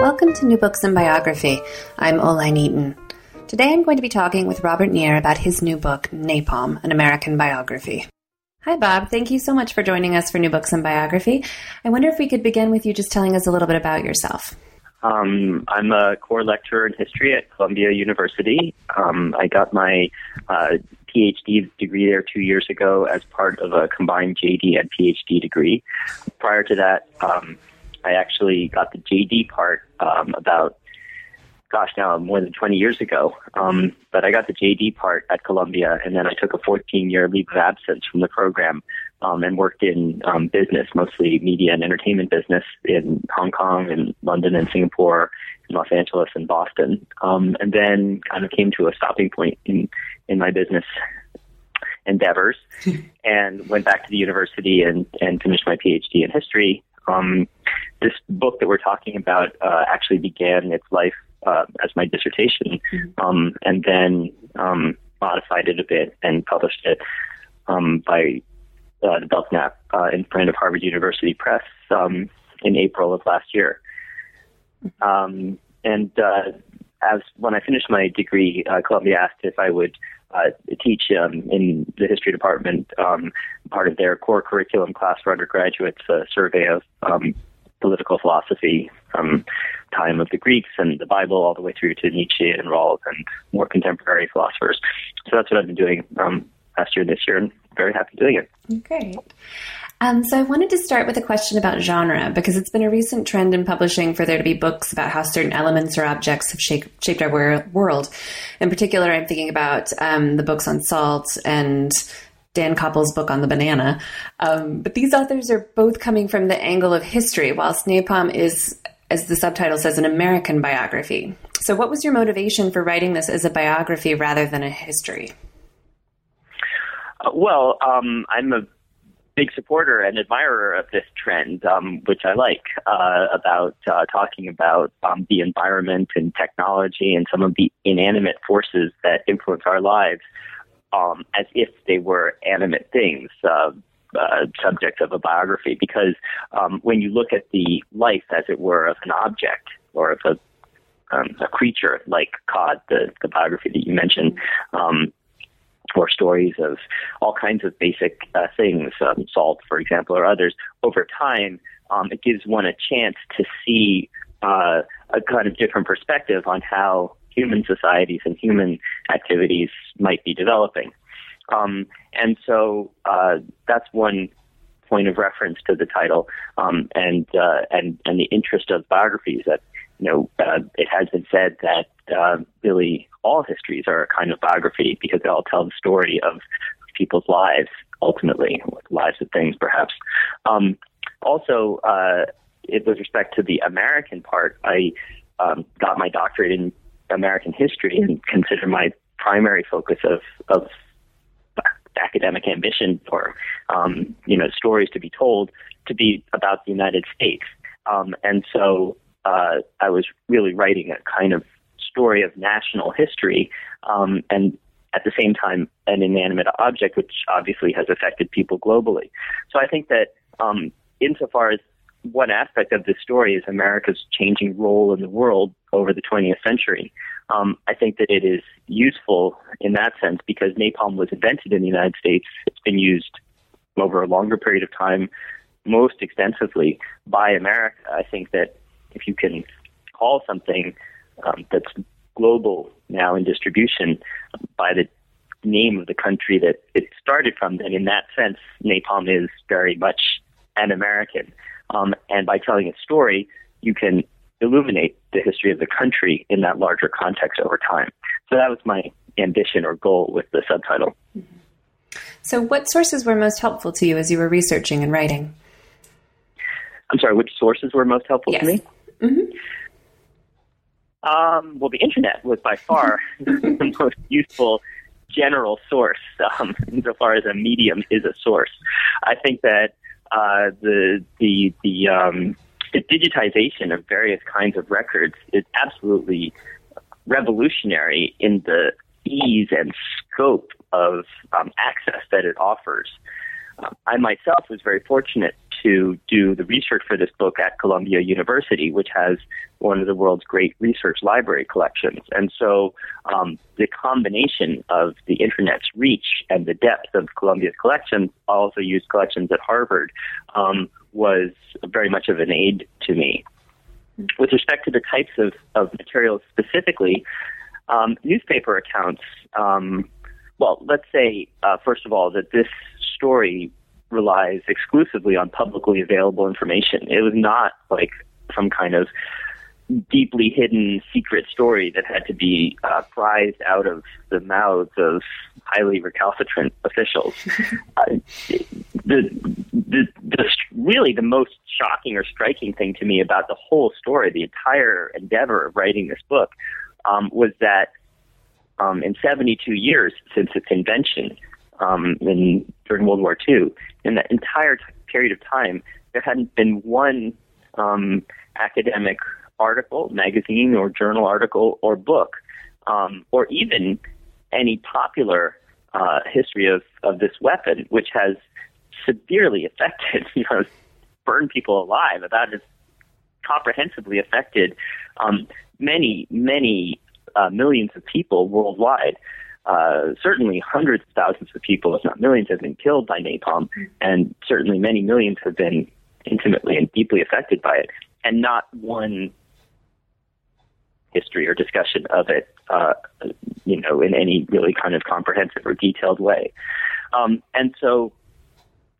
Welcome to New Books and Biography. I'm Oline Eaton. Today I'm going to be talking with Robert Neer about his new book, Napalm, An American Biography. Hi, Bob. Thank you so much for joining us for New Books and Biography. I wonder if we could begin with you just telling us a little bit about yourself. Um, I'm a core lecturer in history at Columbia University. Um, I got my uh, PhD degree there two years ago as part of a combined JD and PhD degree. Prior to that, um, I actually got the JD part um, about, gosh, now more than 20 years ago. Um, but I got the JD part at Columbia, and then I took a 14 year leave of absence from the program um, and worked in um, business, mostly media and entertainment business in Hong Kong and London and Singapore, and Los Angeles and Boston. Um, and then kind of came to a stopping point in, in my business endeavors and went back to the university and, and finished my PhD in history. Um, this book that we're talking about uh, actually began its life uh, as my dissertation, mm-hmm. um, and then um, modified it a bit and published it um, by uh, the Belknap uh, imprint of Harvard University Press um, in April of last year. Um, and uh, as when I finished my degree, uh, Columbia asked if I would uh, teach um, in the history department um, part of their core curriculum class for undergraduates, a survey of um, political philosophy from time of the Greeks and the Bible all the way through to Nietzsche and Rawls and more contemporary philosophers. So that's what I've been doing um, last year and this year, and very happy doing it. Great. Um, so I wanted to start with a question about genre because it's been a recent trend in publishing for there to be books about how certain elements or objects have shaped, shaped our world. In particular, I'm thinking about um, the books on salt and Dan Koeppel's book on the banana. Um, but these authors are both coming from the angle of history, whilst Napalm is, as the subtitle says, an American biography. So, what was your motivation for writing this as a biography rather than a history? Uh, well, um, I'm a big supporter and admirer of this trend, um, which I like, uh, about uh, talking about um, the environment and technology and some of the inanimate forces that influence our lives um, as if they were animate things. Uh, uh, subject of a biography because um, when you look at the life, as it were, of an object or of a, um, a creature like Cod, the, the biography that you mentioned, um, or stories of all kinds of basic uh, things, um, salt, for example, or others, over time, um, it gives one a chance to see uh, a kind of different perspective on how human societies and human activities might be developing. Um, and so uh, that's one point of reference to the title um, and uh, and and the interest of biographies. That you know, uh, it has been said that uh, really all histories are a kind of biography because they all tell the story of people's lives ultimately, lives of things perhaps. Um, also, uh, it, with respect to the American part, I um, got my doctorate in American history and consider my primary focus of of academic ambition or um, you know stories to be told to be about the United States. Um, and so uh, I was really writing a kind of story of national history um, and at the same time an inanimate object, which obviously has affected people globally. So I think that um, insofar as one aspect of this story is America's changing role in the world over the 20th century. Um, I think that it is useful in that sense because napalm was invented in the United States. It's been used over a longer period of time, most extensively by America. I think that if you can call something um, that's global now in distribution by the name of the country that it started from, then in that sense, napalm is very much an American. Um, and by telling its story, you can illuminate the history of the country in that larger context over time. So that was my ambition or goal with the subtitle. So, what sources were most helpful to you as you were researching and writing? I'm sorry, which sources were most helpful yes. to me? Mm-hmm. Um, well, the internet was by far the most useful general source, um, insofar as a medium is a source. I think that uh, the the the, um, the digitization of various kinds of records is absolutely revolutionary in the ease and scope of um, access that it offers. Um, I myself was very fortunate to do the research for this book at Columbia University, which has one of the world's great research library collections. And so um, the combination of the Internet's reach and the depth of Columbia's collections, also used collections at Harvard, um, was very much of an aid to me. With respect to the types of, of materials specifically, um, newspaper accounts, um, well, let's say, uh, first of all, that this story relies exclusively on publicly available information. It was not like some kind of deeply hidden secret story that had to be uh, prized out of the mouths of highly recalcitrant officials. uh, the, the, the, really the most shocking or striking thing to me about the whole story, the entire endeavor of writing this book, um, was that um, in 72 years since its invention, um, in during World War II, in that entire t- period of time, there hadn't been one um, academic article, magazine, or journal article, or book, um, or even any popular uh, history of, of this weapon, which has severely affected, you know, burned people alive, about as comprehensively affected um, many, many uh, millions of people worldwide. Uh, certainly hundreds of thousands of people, if not millions, have been killed by napalm, and certainly many millions have been intimately and deeply affected by it. And not one history or discussion of it, uh, you know, in any really kind of comprehensive or detailed way. Um, and so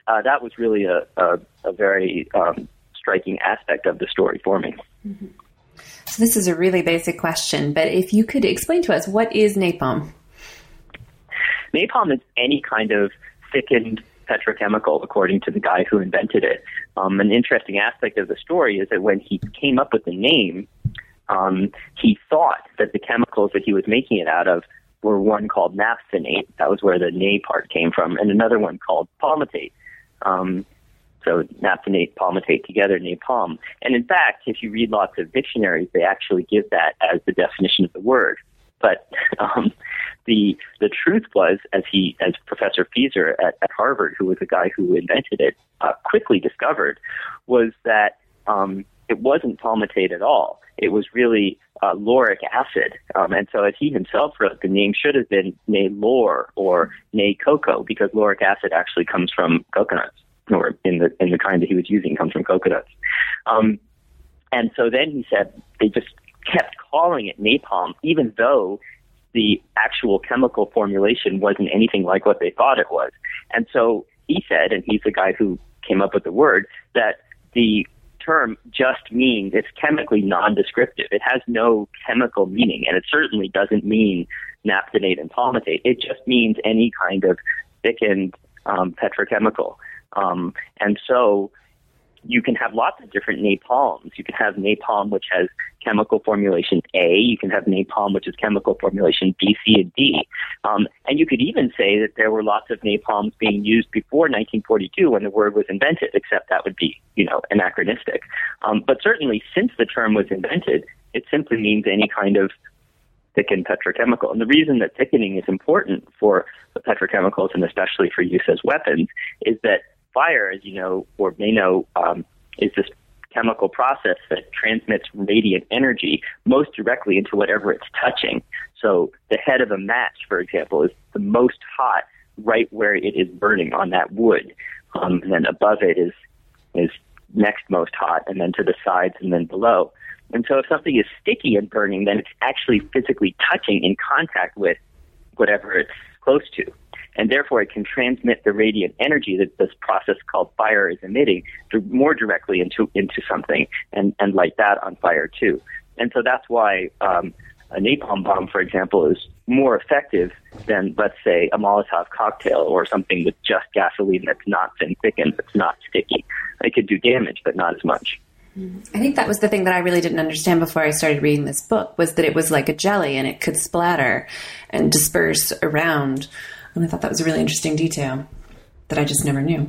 uh, that was really a, a, a very um, striking aspect of the story for me. Mm-hmm. So this is a really basic question, but if you could explain to us what is napalm? Napalm is any kind of thickened petrochemical, according to the guy who invented it. Um, an interesting aspect of the story is that when he came up with the name, um, he thought that the chemicals that he was making it out of were one called naphthenate. That was where the na part came from, and another one called palmitate. Um, so naphthenate, palmitate together, napalm. And in fact, if you read lots of dictionaries, they actually give that as the definition of the word. But um, the the truth was, as he as Professor Fieser at, at Harvard, who was the guy who invented it, uh, quickly discovered, was that um, it wasn't palmitate at all. It was really uh, lauric acid. Um, and so, as he himself wrote, the name should have been Ne-Lor or Ne-Coco because lauric acid actually comes from coconuts, or in the in the kind that he was using comes from coconuts. Um, and so then he said they just kept calling it napalm, even though the actual chemical formulation wasn't anything like what they thought it was. And so he said, and he's the guy who came up with the word, that the term just means it's chemically non-descriptive. It has no chemical meaning, and it certainly doesn't mean naphthenate and palmitate. It just means any kind of thickened um, petrochemical. Um, and so you can have lots of different napalms. You can have napalm which has chemical formulation A. You can have napalm which is chemical formulation B, C, and D. Um, and you could even say that there were lots of napalms being used before 1942 when the word was invented, except that would be, you know, anachronistic. Um, but certainly since the term was invented, it simply means any kind of thickened petrochemical. And the reason that thickening is important for petrochemicals and especially for use as weapons is that fire, as you know or may know, um, is this chemical process that transmits radiant energy most directly into whatever it's touching. So the head of a match, for example, is the most hot right where it is burning on that wood, um, and then above it is is next most hot, and then to the sides, and then below. And so if something is sticky and burning, then it's actually physically touching in contact with whatever it's close to and therefore it can transmit the radiant energy that this process called fire is emitting more directly into into something and and light that on fire too. And so that's why um, a napalm bomb, for example, is more effective than let's say a Molotov cocktail or something with just gasoline that's not thin thickened, that's not sticky. It could do damage, but not as much. I think that was the thing that I really didn't understand before I started reading this book was that it was like a jelly and it could splatter and disperse around. And I thought that was a really interesting detail that I just never knew.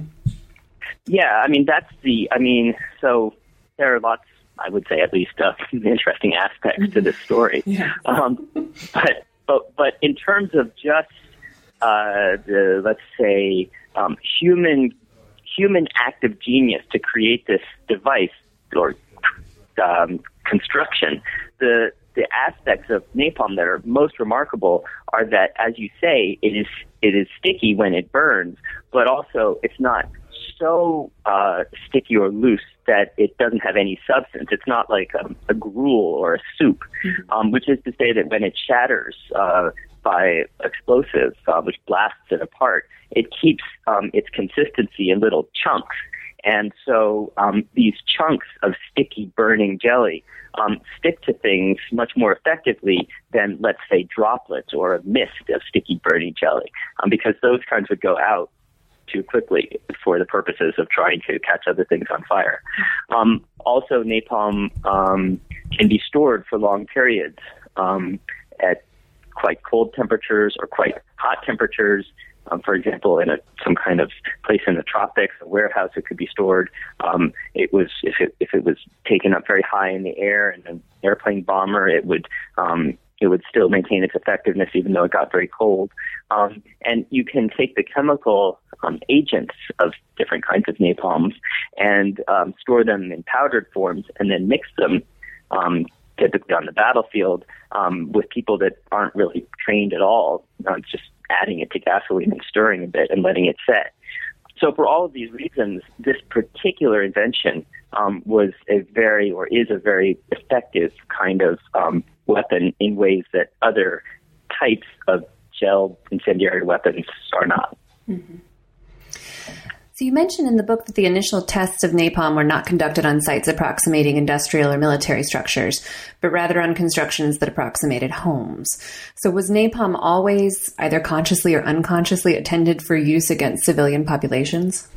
Yeah, I mean that's the. I mean, so there are lots. I would say at least uh, interesting aspects to this story. Yeah. Um, but but but in terms of just uh, the let's say um, human human act of genius to create this device or um, construction, the the aspects of napalm that are most remarkable are that, as you say, it is it is sticky when it burns, but also it's not so uh, sticky or loose that it doesn't have any substance. It's not like a, a gruel or a soup, mm-hmm. um, which is to say that when it shatters uh, by explosives, uh, which blasts it apart, it keeps um, its consistency in little chunks. And so um, these chunks of sticky, burning jelly um, stick to things much more effectively than, let's say, droplets or a mist of sticky, burning jelly, um, because those kinds would go out too quickly for the purposes of trying to catch other things on fire. Um, also, napalm um, can be stored for long periods um, at quite cold temperatures or quite hot temperatures. Um, for example, in a, some kind of place in the tropics, a warehouse, it could be stored. Um, it was if it if it was taken up very high in the air in an airplane bomber, it would um, it would still maintain its effectiveness even though it got very cold. Um, and you can take the chemical um, agents of different kinds of napalms and um, store them in powdered forms and then mix them um, typically on the battlefield um, with people that aren't really trained at all, uh, just adding it to gasoline and stirring a bit and letting it set. So for all of these reasons, this particular invention um, was a very or is a very effective kind of um, weapon in ways that other types of gel incendiary weapons are not. Mm-hmm. So you mentioned in the book that the initial tests of napalm were not conducted on sites approximating industrial or military structures, but rather on constructions that approximated homes. So was napalm always either consciously or unconsciously intended for use against civilian populations?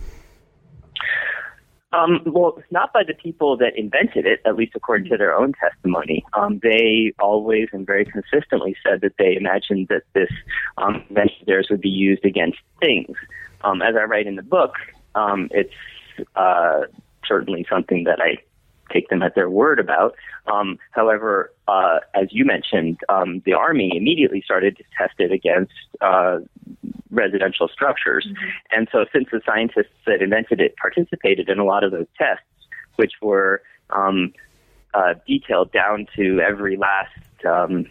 Um, well, not by the people that invented it, at least according to their own testimony. Um, they always and very consistently said that they imagined that this um, invention theirs would be used against things. Um, as I write in the book, um, it's uh, certainly something that I take them at their word about. Um, however, uh, as you mentioned, um, the Army immediately started to test it against uh, residential structures. Mm-hmm. And so, since the scientists that invented it participated in a lot of those tests, which were um, uh, detailed down to every last um,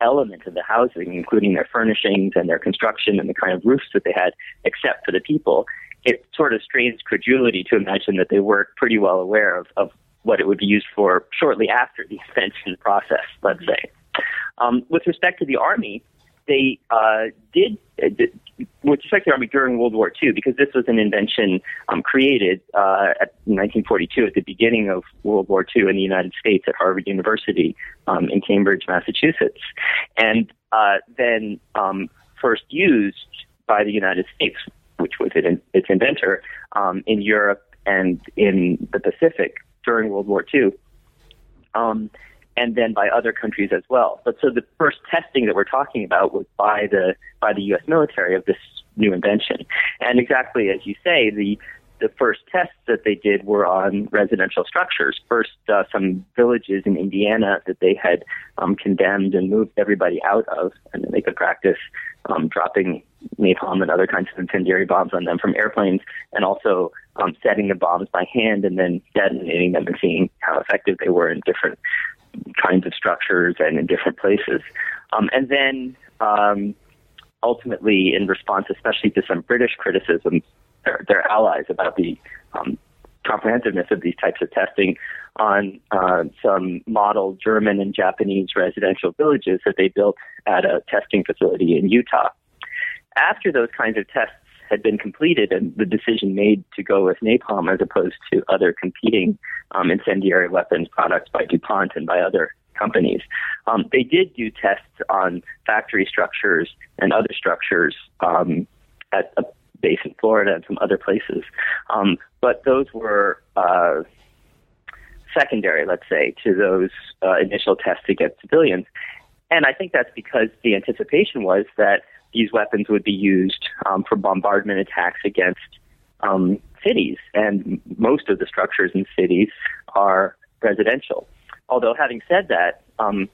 element of the housing, including their furnishings and their construction and the kind of roofs that they had, except for the people. It sort of strains credulity to imagine that they were pretty well aware of, of what it would be used for shortly after the expansion process, let's say. Um, with respect to the Army, they uh, did, uh, did, with the Army during World War II, because this was an invention um, created uh, at 1942 at the beginning of World War II in the United States at Harvard University um, in Cambridge, Massachusetts, and uh, then um, first used by the United States, which was it, its inventor, um, in Europe and in the Pacific during World War II. Um, and then by other countries as well. But so the first testing that we're talking about was by the by the U.S. military of this new invention. And exactly as you say, the the first tests that they did were on residential structures. First, uh, some villages in Indiana that they had um, condemned and moved everybody out of, and then they could practice um, dropping napalm and other kinds of incendiary bombs on them from airplanes, and also um, setting the bombs by hand and then detonating them and seeing how effective they were in different kinds of structures and in different places. Um, and then um, ultimately, in response, especially to some British criticism, their, their allies about the um, comprehensiveness of these types of testing on uh, some model German and Japanese residential villages that they built at a testing facility in Utah. After those kinds of tests had been completed and the decision made to go with napalm as opposed to other competing um, incendiary weapons products by DuPont and by other companies. Um, they did do tests on factory structures and other structures um, at a base in Florida and some other places, um, but those were uh, secondary, let's say, to those uh, initial tests against civilians. And I think that's because the anticipation was that these weapons would be used um, for bombardment attacks against um, cities, and most of the structures in cities are residential. Although, having said that, um,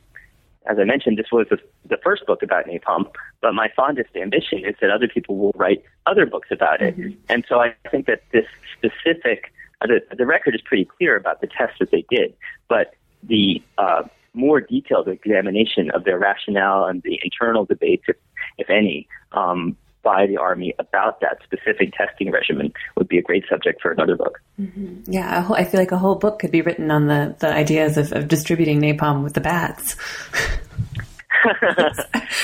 as I mentioned, this was the, the, first book about napalm, but my fondest ambition is that other people will write other books about it. Mm-hmm. And so I think that this specific, uh, the, the record is pretty clear about the tests that they did, but the uh, more detailed examination of their rationale and the internal debates, if, if any, um, by the Army about that specific testing regimen would be a great subject for another book. Mm-hmm. Yeah, I feel like a whole book could be written on the, the ideas of, of distributing napalm with the bats.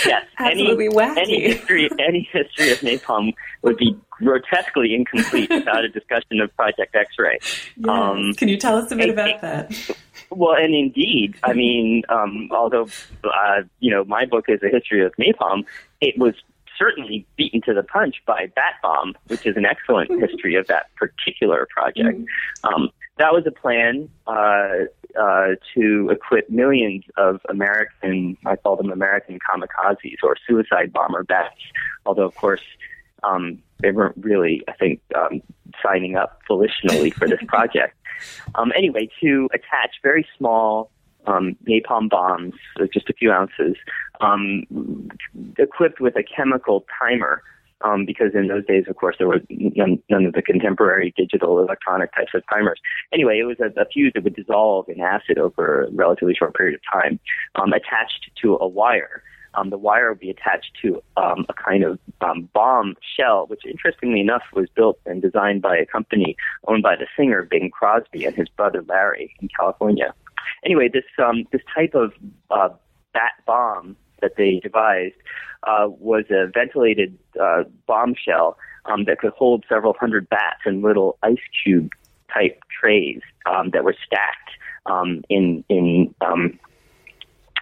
yes, absolutely any, wacky. Any history, any history of napalm would be grotesquely incomplete without a discussion of Project X-ray. Yes. Um, Can you tell us a bit about that? Well, and indeed, I mean, um, although uh, you know my book is a history of napalm, it was certainly beaten to the punch by Bat Bomb, which is an excellent history of that particular project. Mm-hmm. Um, that was a plan uh, uh, to equip millions of American, I call them American kamikazes or suicide bomber bats. Although, of course, um, they weren't really, I think, um, signing up volitionally for this project. Um, anyway, to attach very small um, napalm bombs, just a few ounces, um, equipped with a chemical timer. Um, because in those days, of course, there was none, none, of the contemporary digital electronic types of timers. Anyway, it was a, a fuse that would dissolve in acid over a relatively short period of time, um, attached to a wire. Um, the wire would be attached to um, a kind of um, bomb shell, which interestingly enough was built and designed by a company owned by the singer Bing Crosby and his brother Larry in California. Anyway, this um, this type of uh, bat bomb that they devised uh, was a ventilated uh, bombshell um, that could hold several hundred bats in little ice cube type trays um, that were stacked um, in in um,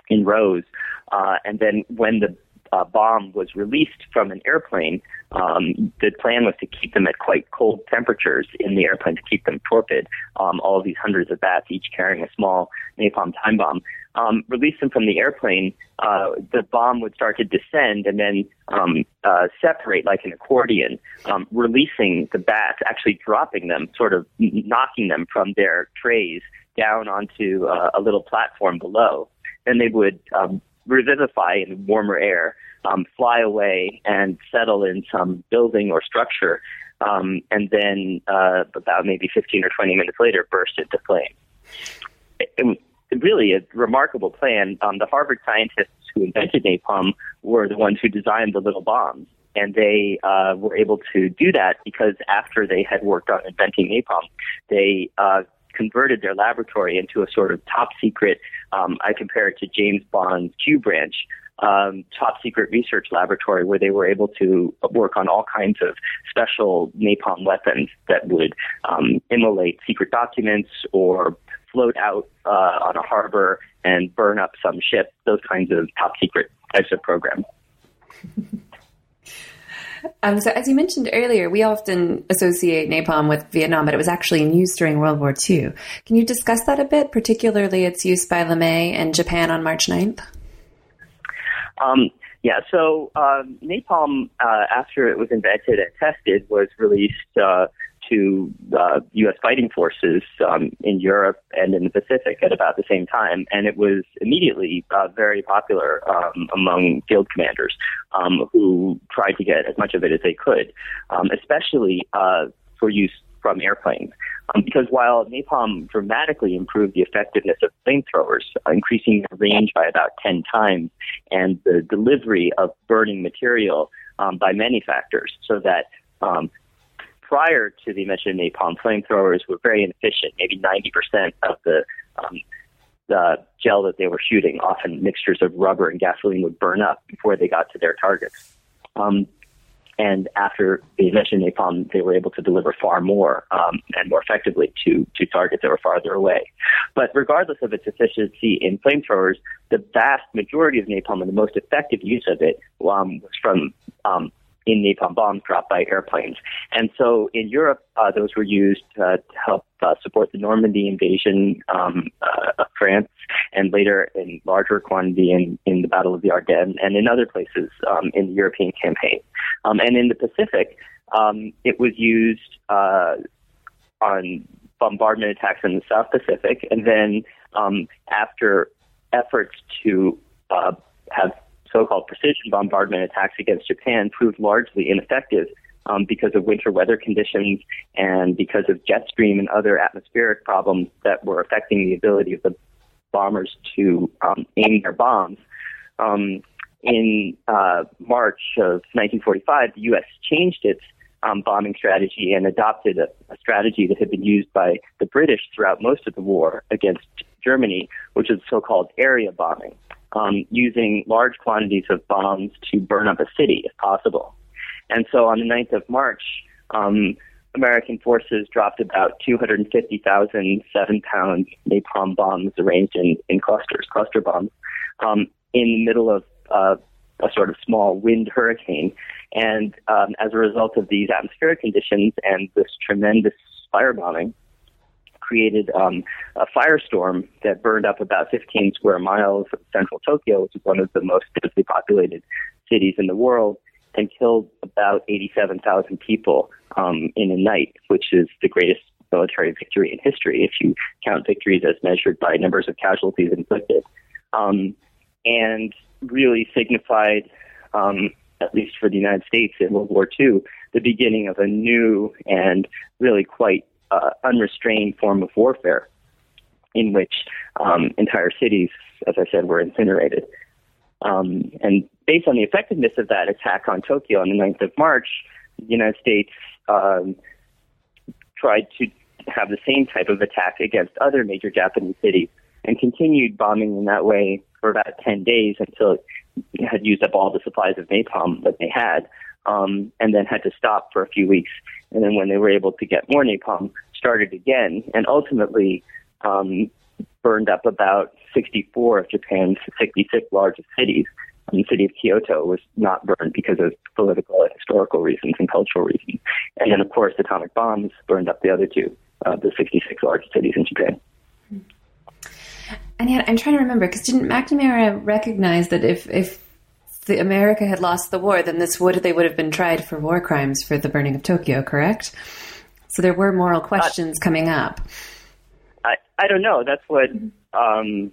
in rows. Uh, and then when the uh, bomb was released from an airplane, um, the plan was to keep them at quite cold temperatures in the airplane to keep them torpid. Um, all of these hundreds of bats, each carrying a small napalm time bomb um, release them from the airplane, uh, the bomb would start to descend and then um, uh, separate like an accordion, um, releasing the bats, actually dropping them, sort of knocking them from their trays down onto uh, a little platform below. Then they would um, revivify in warmer air, um, fly away, and settle in some building or structure. Um, and then uh, about maybe 15 or 20 minutes later, burst into flame. It, it, really a remarkable plan. Um, the Harvard scientists who invented napalm were the ones who designed the little bombs. And they uh, were able to do that because after they had worked on inventing napalm, they uh, converted their laboratory into a sort of top secret, um, I compare it to James Bond's Q branch, um, top secret research laboratory where they were able to work on all kinds of special napalm weapons that would um, immolate secret documents or float out uh, on a harbor and burn up some ship, those kinds of top secret types of programs. Um, so, as you mentioned earlier, we often associate napalm with Vietnam, but it was actually in use during World War II. Can you discuss that a bit, particularly its use by LeMay and Japan on March 9th? Um, yeah, so um, napalm, uh, after it was invented and tested, was released uh, to uh, U.S. fighting forces um, in Europe and in the Pacific at about the same time, and it was immediately uh, very popular um, among field commanders um, who tried to get as much of it as they could, um, especially uh, for use from airplanes. Um, because while napalm dramatically improved the effectiveness of flamethrowers, increasing the range by about 10 times, and the delivery of burning material um, by many factors, so that um, prior to the invention of napalm, flamethrowers were very inefficient. Maybe 90% of the um, the gel that they were shooting, often mixtures of rubber and gasoline, would burn up before they got to their targets. Um, and after the invention of napalm, they were able to deliver far more um, and more effectively to, to targets that were farther away. But regardless of its efficiency in flamethrowers, the vast majority of napalm and the most effective use of it um, was from um, in napalm bombs dropped by airplanes. And so in Europe, uh, those were used uh, to help uh, support the Normandy invasion um, uh, of France, and later in larger quantity in, in the Battle of the Ardennes and in other places um, in the European campaign. Um, and in the Pacific, um, it was used uh, on bombardment attacks in the South Pacific, and then um, after efforts to uh, have so-called precision bombardment attacks against Japan proved largely ineffective um, because of winter weather conditions and because of jet stream and other atmospheric problems that were affecting the ability of the bombers to um, aim their bombs. Um, in uh, March of 1945, the U.S. changed its um, bombing strategy and adopted a, a, strategy that had been used by the British throughout most of the war against Germany, which is so-called area bombing, um, using large quantities of bombs to burn up a city if possible. And so on the 9th of March, um, American forces dropped about 250,000 seven-pound napalm bombs arranged in, in clusters, cluster bombs, um, in the middle of uh, a sort of small wind hurricane. And um, as a result of these atmospheric conditions and this tremendous firebombing, created um, a firestorm that burned up about 15 square miles of central Tokyo, which is one of the most densely populated cities in the world, and killed about 87,000 people um, in a night, which is the greatest military victory in history if you count victories as measured by numbers of casualties inflicted. Um, and really signified, um, at least for the United States in World War II, the beginning of a new and really quite uh, unrestrained form of warfare in which um, entire cities, as I said, were incinerated. Um, and based on the effectiveness of that attack on Tokyo on the 9th of March, the United States um, tried to have the same type of attack against other major Japanese cities and continued bombing in that way for about 10 days until it had used up all the supplies of napalm that they had, um, and then had to stop for a few weeks. And then when they were able to get more napalm, started again, and ultimately um, burned up about 64 of Japan's 66 largest cities. And the city of Kyoto was not burned because of political and historical reasons and cultural reasons. And then, of course, atomic bombs burned up the other two, uh, the 66 largest cities in Japan. And yet, I'm trying to remember because didn't McNamara recognize that if if the America had lost the war, then this would they would have been tried for war crimes for the burning of Tokyo, correct? So there were moral questions uh, coming up. I I don't know. That's what um,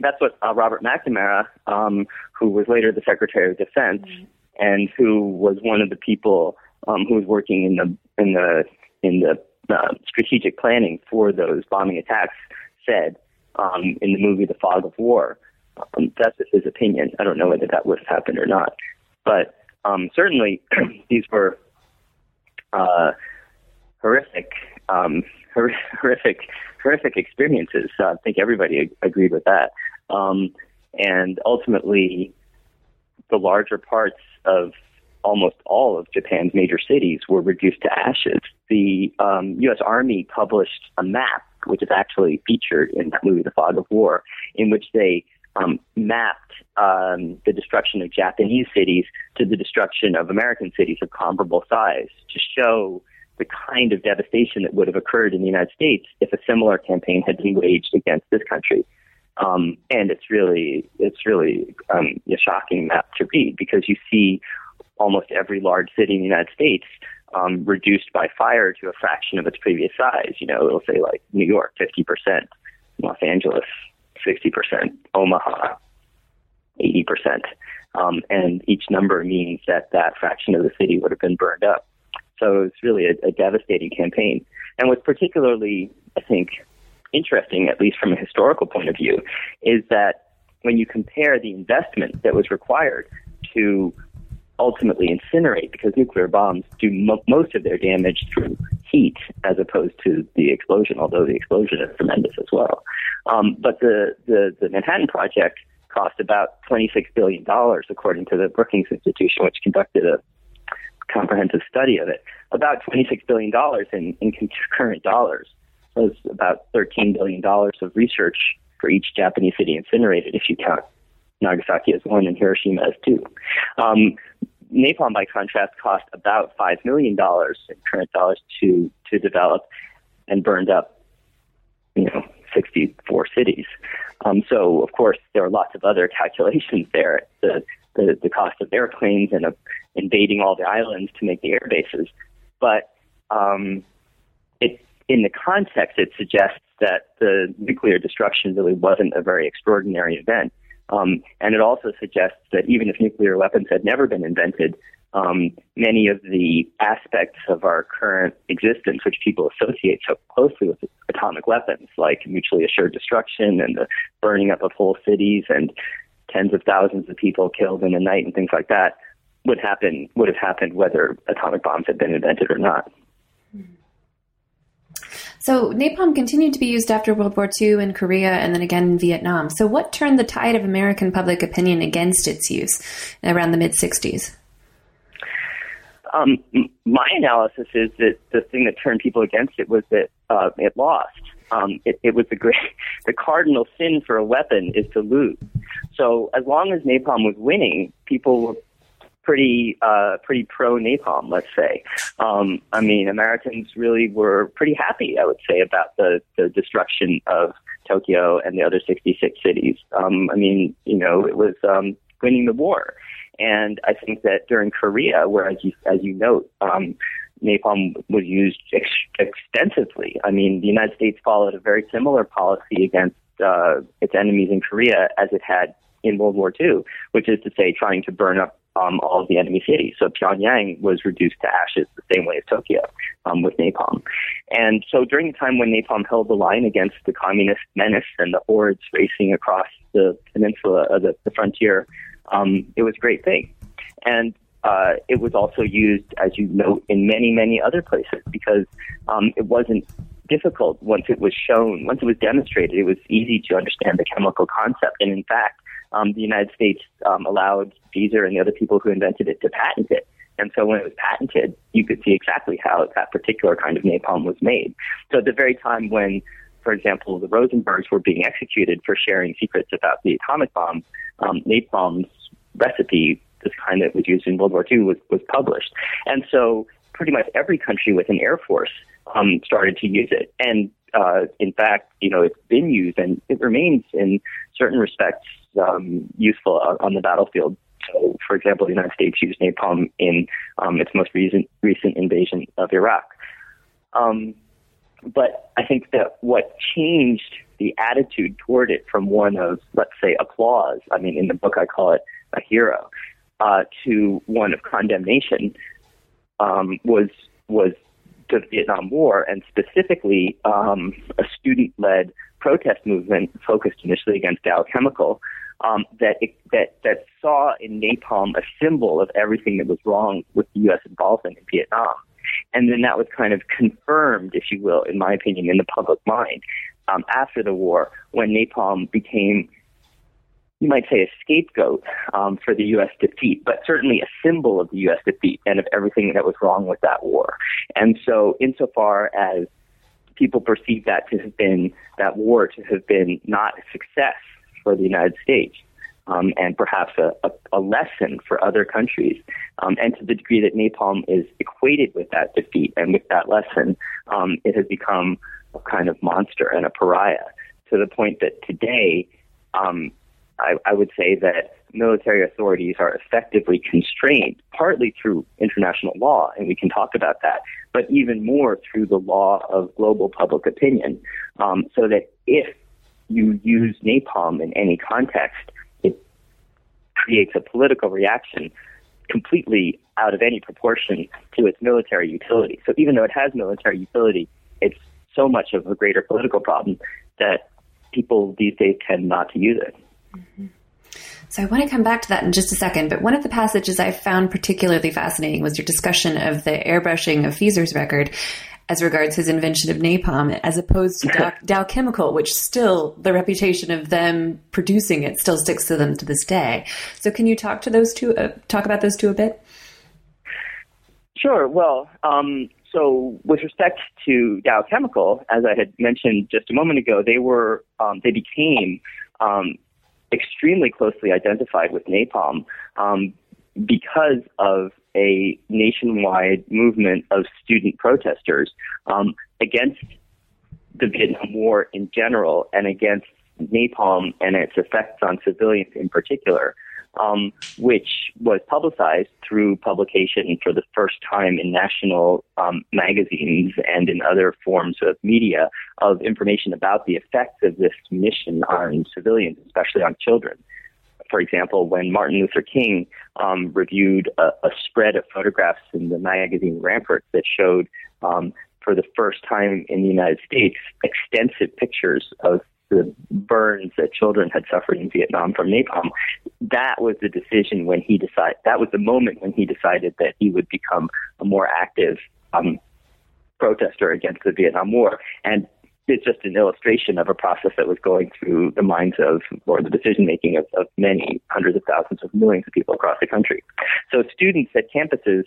that's what uh, Robert McNamara, um, who was later the Secretary of Defense, mm-hmm. and who was one of the people um, who was working in the in the in the uh, strategic planning for those bombing attacks, said um, in the movie The Fog of War. Um, that's his opinion. I don't know whether that would have happened or not. But um, certainly, these were uh, horrific, um, horrific, horrific experiences. Uh, I think everybody agreed with that. Um, and ultimately, the larger parts of almost all of Japan's major cities were reduced to ashes. The um, U.S. Army published a map which is actually featured in that movie, The Fog of War, in which they um, mapped um, the destruction of Japanese cities to the destruction of American cities of comparable size to show the kind of devastation that would have occurred in the United States if a similar campaign had been waged against this country. Um, and it's really, it's really um, a shocking map to read because you see almost every large city in the United States um, reduced by fire to a fraction of its previous size. You know, it'll say like New York, 50%, Los Angeles, 60%, Omaha, 80%. Um, and each number means that that fraction of the city would have been burned up. So it's really a, a devastating campaign. And what's particularly, I think, interesting, at least from a historical point of view, is that when you compare the investment that was required to ultimately incinerate because nuclear bombs do mo- most of their damage through heat as opposed to the explosion, although the explosion is tremendous as well. Um, but the, the, the Manhattan Project cost about $26 billion, according to the Brookings Institution, which conducted a comprehensive study of it. About $26 billion in, in current dollars. It's about $13 billion of research for each Japanese city incinerated if you count Nagasaki as one and Hiroshima as two. Um, napalm, by contrast, cost about five million dollars in current dollars to to develop, and burned up, you know, 64 cities. Um, so, of course, there are lots of other calculations there. The the, the cost of airplanes and of invading all the islands to make the air bases, but um, it in the context it suggests that the nuclear destruction really wasn't a very extraordinary event. Um, and it also suggests that even if nuclear weapons had never been invented, um, many of the aspects of our current existence, which people associate so closely with atomic weapons, like mutually assured destruction and the burning up of whole cities and tens of thousands of people killed in a night and things like that, would happen would have happened whether atomic bombs had been invented or not. So napalm continued to be used after World War II in Korea and then again in Vietnam. So what turned the tide of American public opinion against its use around the mid 60s? Um, my analysis is that the thing that turned people against it was that uh, it lost. Um, it, it was the great, the cardinal sin for a weapon is to lose. So as long as napalm was winning, people were pretty uh, pretty pro napalm, let's say. Um, I mean, Americans really were pretty happy, I would say, about the the destruction of Tokyo and the other 66 cities. Um, I mean, you know, it was um, winning the war. And I think that during Korea, where as you, as you note, um, napalm was used ex- extensively. I mean, the United States followed a very similar policy against uh, its enemies in Korea as it had in World War II, which is to say, trying to burn up um, all of the enemy cities. So Pyongyang was reduced to ashes the same way as Tokyo um, with napalm. And so during the time when napalm held the line against the communist menace and the hordes racing across the peninsula, uh, the, the frontier um, it was a great thing. And uh, it was also used, as you note, in many, many other places because um, it wasn't difficult once it was shown, once it was demonstrated, it was easy to understand the chemical concept. And in fact, um, the United States um, allowed Fieser and the other people who invented it to patent it. And so when it was patented, you could see exactly how that particular kind of napalm was made. So at the very time when, for example, the Rosenbergs were being executed for sharing secrets about the atomic bomb, um, napalm's recipe, this kind that was used in World War II, was, was published. And so pretty much every country with an air force um, started to use it. And uh, in fact, you know, it's been used and it remains in certain respects um, useful on the battlefield. So, for example, the United States used napalm in um, its most recent recent invasion of Iraq. Um, but I think that what changed the attitude toward it from one of, let's say, applause. I mean, in the book, I call it a hero, uh, to one of condemnation um, was was the Vietnam War, and specifically um, a student-led protest movement focused initially against Dow Chemical. Um, that it, that that saw in napalm a symbol of everything that was wrong with the U.S. involvement in Vietnam, and then that was kind of confirmed, if you will, in my opinion, in the public mind um, after the war when napalm became you might say, a scapegoat um, for the U.S. defeat, but certainly a symbol of the U.S. defeat and of everything that was wrong with that war. And so, insofar as people perceive that to have been that war to have been not a success for the United States, um, and perhaps a, a, a, lesson for other countries. Um, and to the degree that napalm is equated with that defeat and with that lesson, um, it has become a kind of monster and a pariah to the point that today um, I, I would say that military authorities are effectively constrained, partly through international law, and we can talk about that, but even more through the law of global public opinion. Um, so that if you use napalm in any context, it creates a political reaction completely out of any proportion to its military utility. So even though it has military utility, it's so much of a greater political problem that people these days tend not to use it. Mm-hmm. So I want to come back to that in just a second, but one of the passages I found particularly fascinating was your discussion of the airbrushing of Fieser's record as regards his invention of napalm, as opposed to Dow, Dow, Chemical, which still the reputation of them producing it still sticks to them to this day. So can you talk to those two? Uh, talk about those two a bit. Sure. Well, um, so with respect to Dow Chemical, as I had mentioned just a moment ago, they were um, they became um, extremely closely identified with napalm um, because of a nationwide movement of student protesters um, against the Vietnam War in general and against napalm and its effects on civilians in particular, um, which was publicized through publication for the first time in national um, magazines and in other forms of media of information about the effects of this mission on civilians, especially on children. For example, when Martin Luther King um, reviewed a, a, spread of photographs in the magazine Rampart that showed um, for the first time in the United States extensive pictures of the burns that children had suffered in Vietnam from napalm. That was the decision when he decided. That was the moment when he decided that he would become a more active um, protester against the Vietnam War. And it's just an illustration of a process that was going through the minds of, or the decision making of, of many hundreds of thousands of millions of people across the country. So students at campuses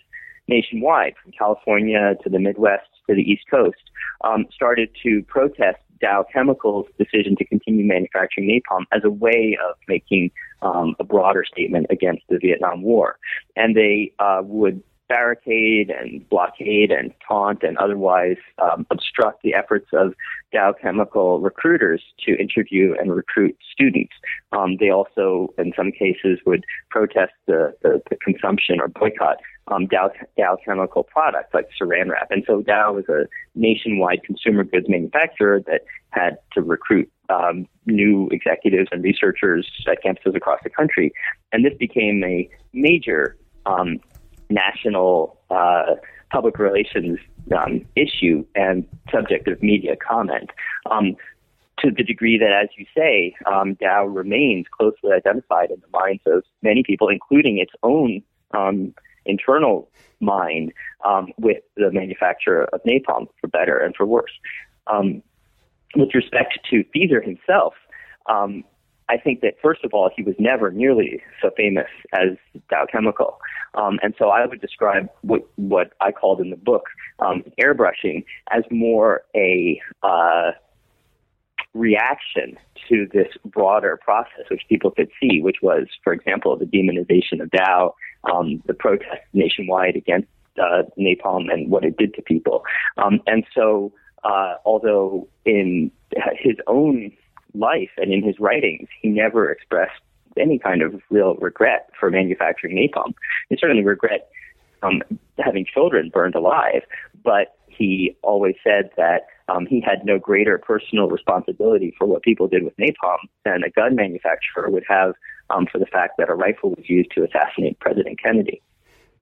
nationwide, from California to the Midwest to the East Coast, um, started to protest Dow Chemical's decision to continue manufacturing napalm as a way of making um, a broader statement against the Vietnam War. And they uh, would barricade and blockade and taunt and otherwise um, obstruct the efforts of Dow Chemical recruiters to interview and recruit students. Um, they also, in some cases, would protest the, the, the consumption or boycott um, Dow, Dow Chemical products like Saran Wrap. And so Dow was a nationwide consumer goods manufacturer that had to recruit um, new executives and researchers at campuses across the country. And this became a major um, national uh, public relations um, issue and subject of media comment. Um, to the degree that, as you say, um, Dow remains closely identified in the minds of many people, including its own um, internal mind, um, with the manufacture of napalm, for better and for worse. Um, with respect to Fieser himself, um, I think that first of all, he was never nearly so famous as Dow Chemical, um, and so I would describe what what I called in the book um, airbrushing as more a uh, reaction to this broader process, which people could see, which was, for example, the demonization of Dow, um, the protests nationwide against uh, napalm and what it did to people, um, and so. Uh, although in his own life and in his writings, he never expressed any kind of real regret for manufacturing napalm. He certainly regret um, having children burned alive, but he always said that um, he had no greater personal responsibility for what people did with napalm than a gun manufacturer would have um, for the fact that a rifle was used to assassinate President Kennedy.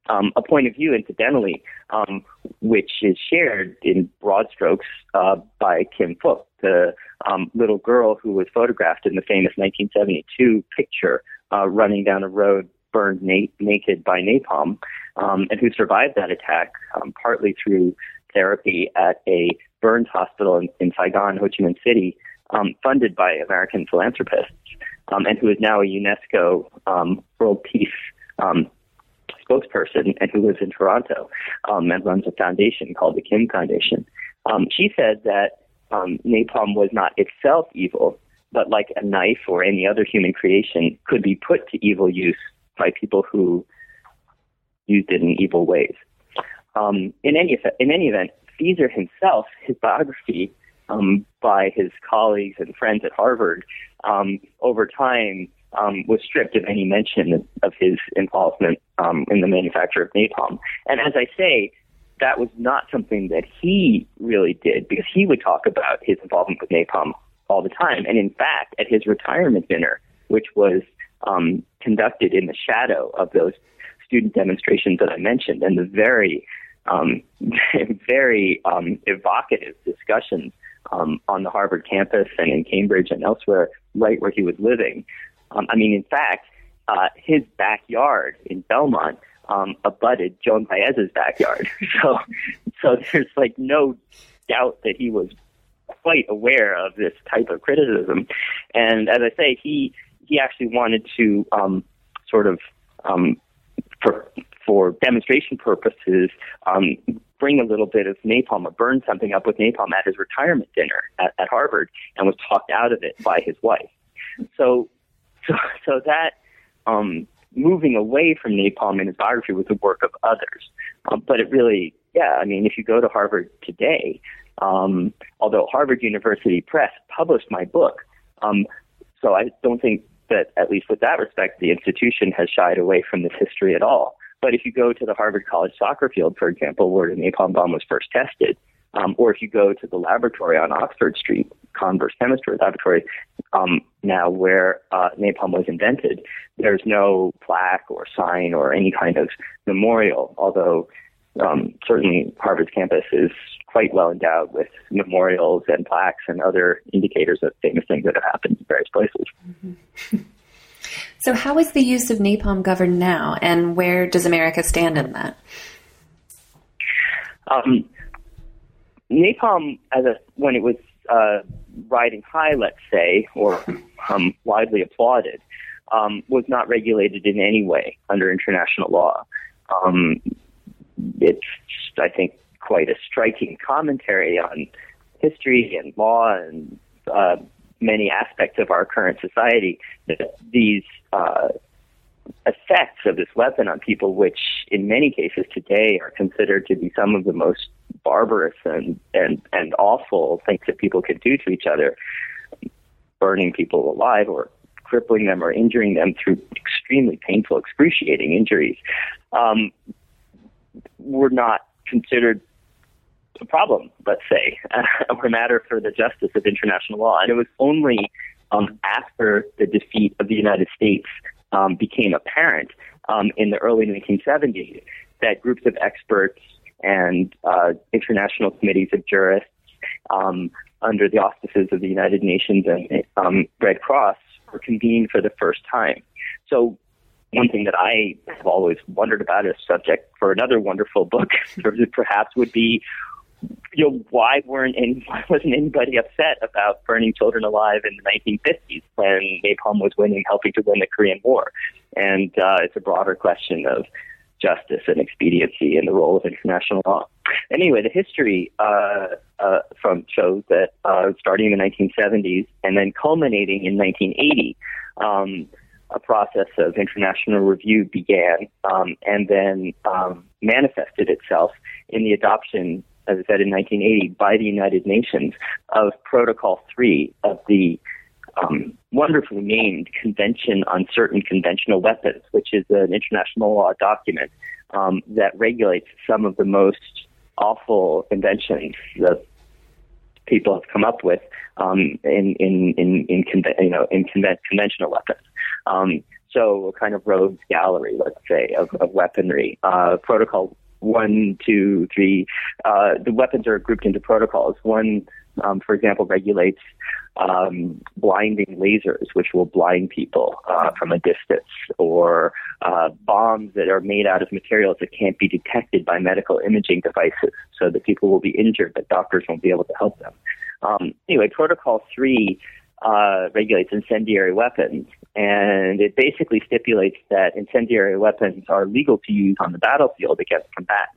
Um, a point of view, incidentally, um, which is shared in broad strokes uh, by Kim Phuc, the um, little girl who was photographed in the famous 1972 picture uh, running down a road burned na- naked by napalm, um, and who survived that attack um, partly through therapy at a burns hospital in, in Saigon, Ho Chi Minh City, um, funded by American philanthropists, and who is now a UNESCO World Peace um, spokesperson and who lives in Toronto um, and runs a foundation called the Kim Foundation. Um, she said that um, napalm was not itself evil, but like a knife or any other human creation, could be put to evil use by people who used it in evil ways. Um, in any in any event, Fieser himself, his biography um, by his colleagues and friends at Harvard, um, over time um, was stripped of any mention of his involvement um, in the manufacture of napalm. And as I say, that was not something that he really did because he would talk about his involvement with napalm all the time. And in fact, at his retirement dinner, which was um, conducted in the shadow of those student demonstrations that I mentioned, and the very, um, very um, evocative discussions um, on the Harvard campus and in Cambridge and elsewhere, right where he was living. Um, I mean, in fact, uh, his backyard in Belmont um, abutted Joan Baez's backyard. so, so there's like no doubt that he was quite aware of this type of criticism. And as I say, he he actually wanted to um, sort of um, for for demonstration purposes um, bring a little bit of napalm or burn something up with napalm at his retirement dinner at, at Harvard, and was talked out of it by his wife. So, so so that um, moving away from napalm in his biography was the work of others. Um, but it really, yeah, I mean, if you go to Harvard today, um, although Harvard University Press published my book, um, so I don't think that, at least with that respect, the institution has shied away from this history at all. But if you go to the Harvard College soccer field, for example, where the napalm bomb was first tested, um, or if you go to the laboratory on Oxford Street, Converse Chemistry Laboratory, um, now where uh, napalm was invented, there's no plaque or sign or any kind of memorial, although um, certainly Harvard's campus is quite well endowed with memorials and plaques and other indicators of famous things that have happened in various places. Mm-hmm. so, how is the use of napalm governed now, and where does America stand in that? Um, napalm, as a, when it was uh, riding high, let's say, or um, widely applauded, um, was not regulated in any way under international law. Um, it's, I think, quite a striking commentary on history and law and uh, many aspects of our current society that these uh, effects of this weapon on people, which in many cases today are considered to be some of the most barbarous and, and, and awful things that people could do to each other, burning people alive or crippling them or injuring them through extremely painful, excruciating injuries, um, were not considered a problem, let's say, or a matter for the justice of international law. And it was only um, after the defeat of the United States um, became apparent um, in the early 1970s that groups of experts and uh, international committees of jurists um, under the auspices of the United Nations and um, Red Cross were convened for the first time. So one thing that I have always wondered about as subject for another wonderful book, perhaps, would be you know, why weren't any, why wasn't anybody upset about burning children alive in the 1950s when napalm was winning, helping to win the Korean War? And uh, it's a broader question of justice and expediency and the role of international law. Anyway, the history uh, uh, from shows that uh, starting in the 1970s and then culminating in 1980, um, a process of international review began um, and then um, manifested itself in the adoption as I said in 1980, by the United Nations of Protocol 3 of the um, wonderfully named Convention on Certain Conventional Weapons, which is an international law document um, that regulates some of the most awful inventions that people have come up with um, in in in, in you know in conve- conventional weapons. Um, so a kind of rogues gallery, let's say, of, of weaponry. Uh, Protocol one, two, three. Uh, the weapons are grouped into protocols. One, um, for example, regulates um, blinding lasers, which will blind people uh, from a distance, or uh, bombs that are made out of materials that can't be detected by medical imaging devices, so that people will be injured, but doctors won't be able to help them. Um, anyway, Protocol 3 uh, regulates incendiary weapons, and it basically stipulates that incendiary weapons are legal to use on the battlefield against combatants,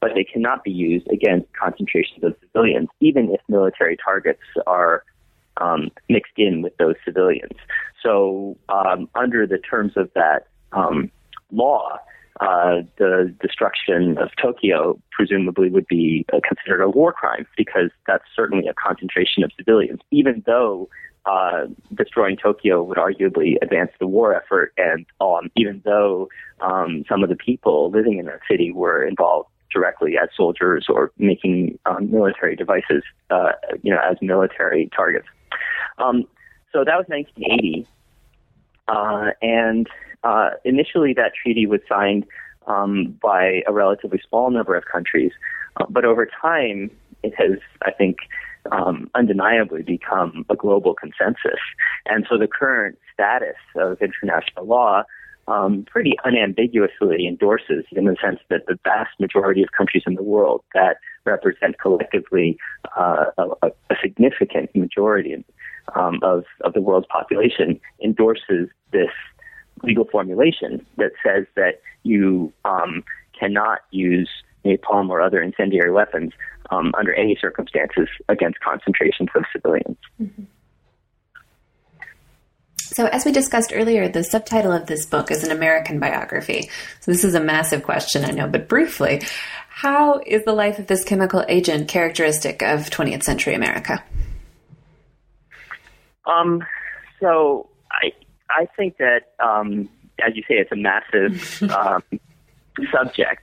but they cannot be used against concentrations of civilians, even if military targets are um, mixed in with those civilians. So, um, under the terms of that um, law, uh, the destruction of Tokyo presumably would be uh, considered a war crime because that's certainly a concentration of civilians, even though uh, destroying Tokyo would arguably advance the war effort, and um, even though um, some of the people living in that city were involved directly as soldiers or making um, military devices, uh, you know, as military targets. Um, so that was 1980, uh, and uh, initially that treaty was signed um, by a relatively small number of countries, uh, but over time it has, I think, um, undeniably become a global consensus. And so the current status of international law um, pretty unambiguously endorses in the sense that the vast majority of countries in the world that represent collectively uh, a, a, significant majority um, of, of the world's population endorses this legal formulation that says that you um, cannot use napalm or other incendiary weapons um, under any circumstances against concentrations of civilians. Mm-hmm. So, as we discussed earlier, the subtitle of this book is an American biography. So, this is a massive question, I know, but briefly, how is the life of this chemical agent characteristic of 20th century America? Um, so, I I think that, um, as you say, it's a massive um, subject,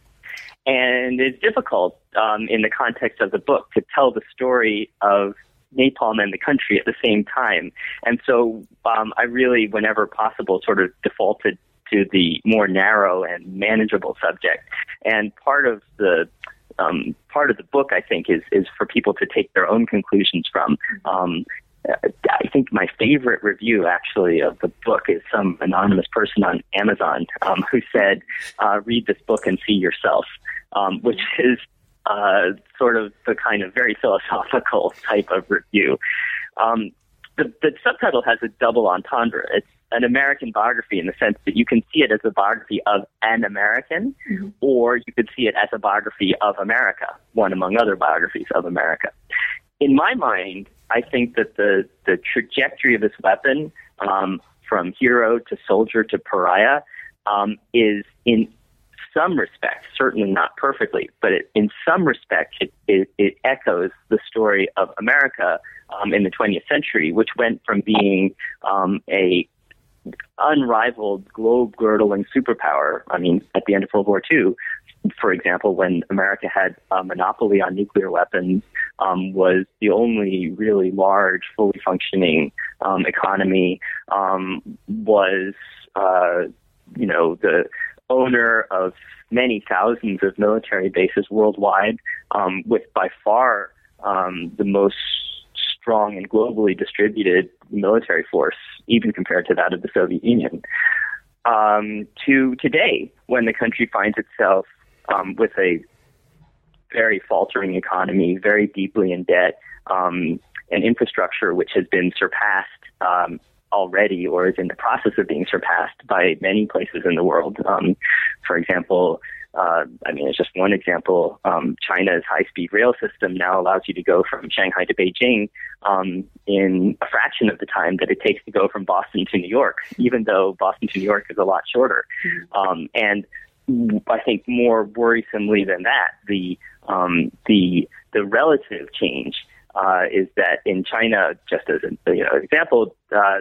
and it's difficult um, in the context of the book to tell the story of napalm and the country at the same time. And so um, I really, whenever possible, sort of defaulted to the more narrow and manageable subject. And part of the um, part of the book, I think, is is for people to take their own conclusions from. Um, I think my favorite review actually of the book is some anonymous person on Amazon um, who said, uh, "Read this book and see yourself," um, which is uh, sort of the kind of very philosophical type of review. Um, the, the subtitle has a double entendre. It's an American biography in the sense that you can see it as a biography of an American, mm-hmm. or you could see it as a biography of America, one among other biographies of America. In my mind, I think that the, the trajectory of this weapon, um, from hero to soldier to pariah, um, is in some respects, certainly not perfectly, but it, in some respects, it, it, it, echoes the story of America um, in the 20th century, which went from being um, a unrivaled globe girdling superpower. I mean, at the end of World War II, for example, when America had a monopoly on nuclear weapons, um, was the only really large, fully functioning um, economy, um, was, uh, you know, the owner of many thousands of military bases worldwide, um, with by far um, the most strong and globally distributed military force, even compared to that of the Soviet Union. Um, to today, when the country finds itself um, with a very faltering economy, very deeply in debt, um, an infrastructure which has been surpassed um, already or is in the process of being surpassed by many places in the world. Um, for example, uh, I mean, it's just one example. Um, China's high-speed rail system now allows you to go from Shanghai to Beijing um, in a fraction of the time that it takes to go from Boston to New York, even though Boston to New York is a lot shorter. Um, and I think more worrisomely than that, the um, the the relative change uh, is that in China, just as an you know, example, uh,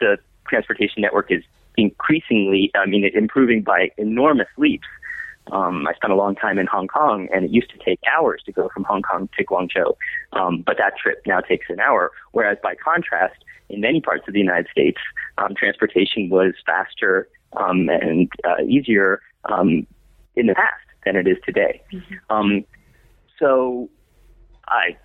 the transportation network is increasingly, I mean, improving by enormous leaps. Um, I spent a long time in Hong Kong, and it used to take hours to go from Hong Kong to Guangzhou, um, but that trip now takes an hour. Whereas, by contrast, in many parts of the United States, um, transportation was faster um, and uh, easier um, in the past than it is today. Mm-hmm. Um, so, I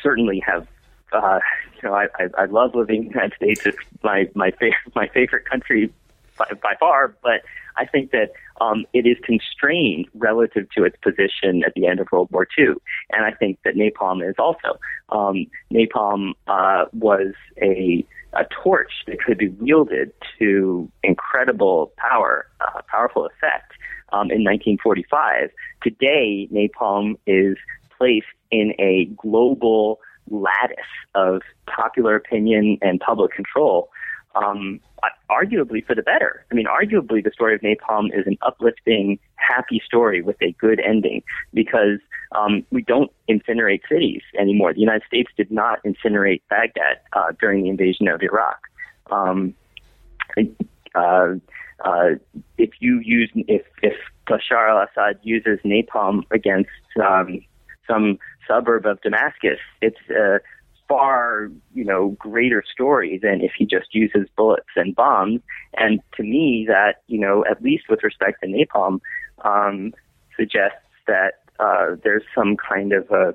certainly have uh, you know, I, I, I love living in the United States. It's my my favorite my favorite country by, by far. But I think that um, it is constrained relative to its position at the end of World War II, and I think that napalm is also. Um, napalm uh, was a a torch that could be wielded to incredible power, uh, powerful effect um, in 1945. Today, napalm is placed in a global lattice of popular opinion and public control, um, arguably for the better. I mean, arguably, the story of napalm is an uplifting, happy story with a good ending because um, we don't incinerate cities anymore. The United States did not incinerate Baghdad uh, during the invasion of Iraq. Um, uh, uh, if you use if if Bashar al-Assad uses napalm against um, some suburb of Damascus. It's a far, you know, greater story than if he just uses bullets and bombs. And to me, that, you know, at least with respect to napalm, um, suggests that uh, there's some kind of a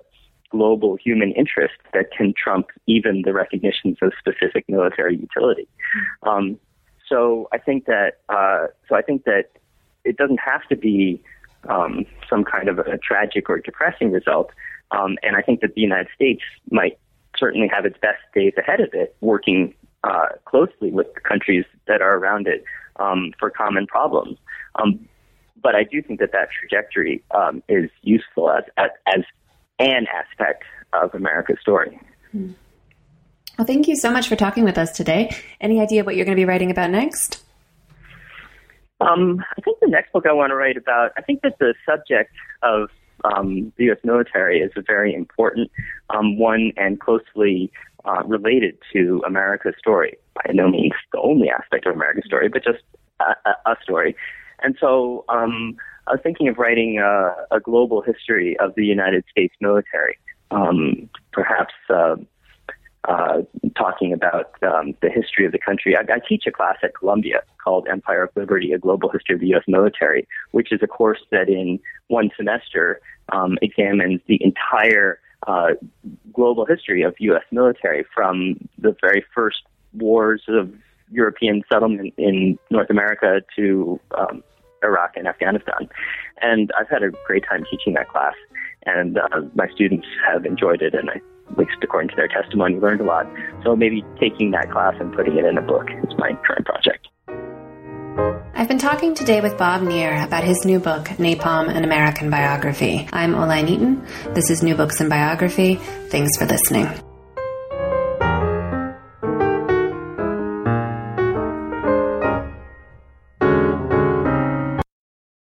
global human interest that can trump even the recognitions of specific military utility. Um, so I think that uh, so I think that it doesn't have to be um, some kind of a tragic or depressing result. Um, and I think that the United States might certainly have its best days ahead of it, working uh, closely with countries that are around it um, for common problems. Um, but I do think that that trajectory um, is useful as, as, as an aspect of America's story. Well, thank you so much for talking with us today. Any idea what you're going to be writing about next? Um, I think the next book I want to write about, I think that the subject of um, the U.S. military is a very important um, one and closely uh, related to America's story. By no means the only aspect of America's story, but just a, a, story. And so um, I was thinking of writing a, a global history of the United States military, um, perhaps. Uh, uh, talking about um, the history of the country. I, I, teach a class at Columbia called Empire of Liberty, a global history of the U.S. military, which is a course that in one semester um, examines the entire uh, global history of U.S. military from the very first wars of European settlement in North America to um, Iraq and Afghanistan. And I've had a great time teaching that class, and uh, my students have enjoyed it, and I least according to their testimony, learned a lot. So maybe taking that class and putting it in a book is my current project. I've been talking today with Bob Neer about his new book, Napalm An American Biography. I'm Oline Eaton. This is New Books in Biography. Thanks for listening.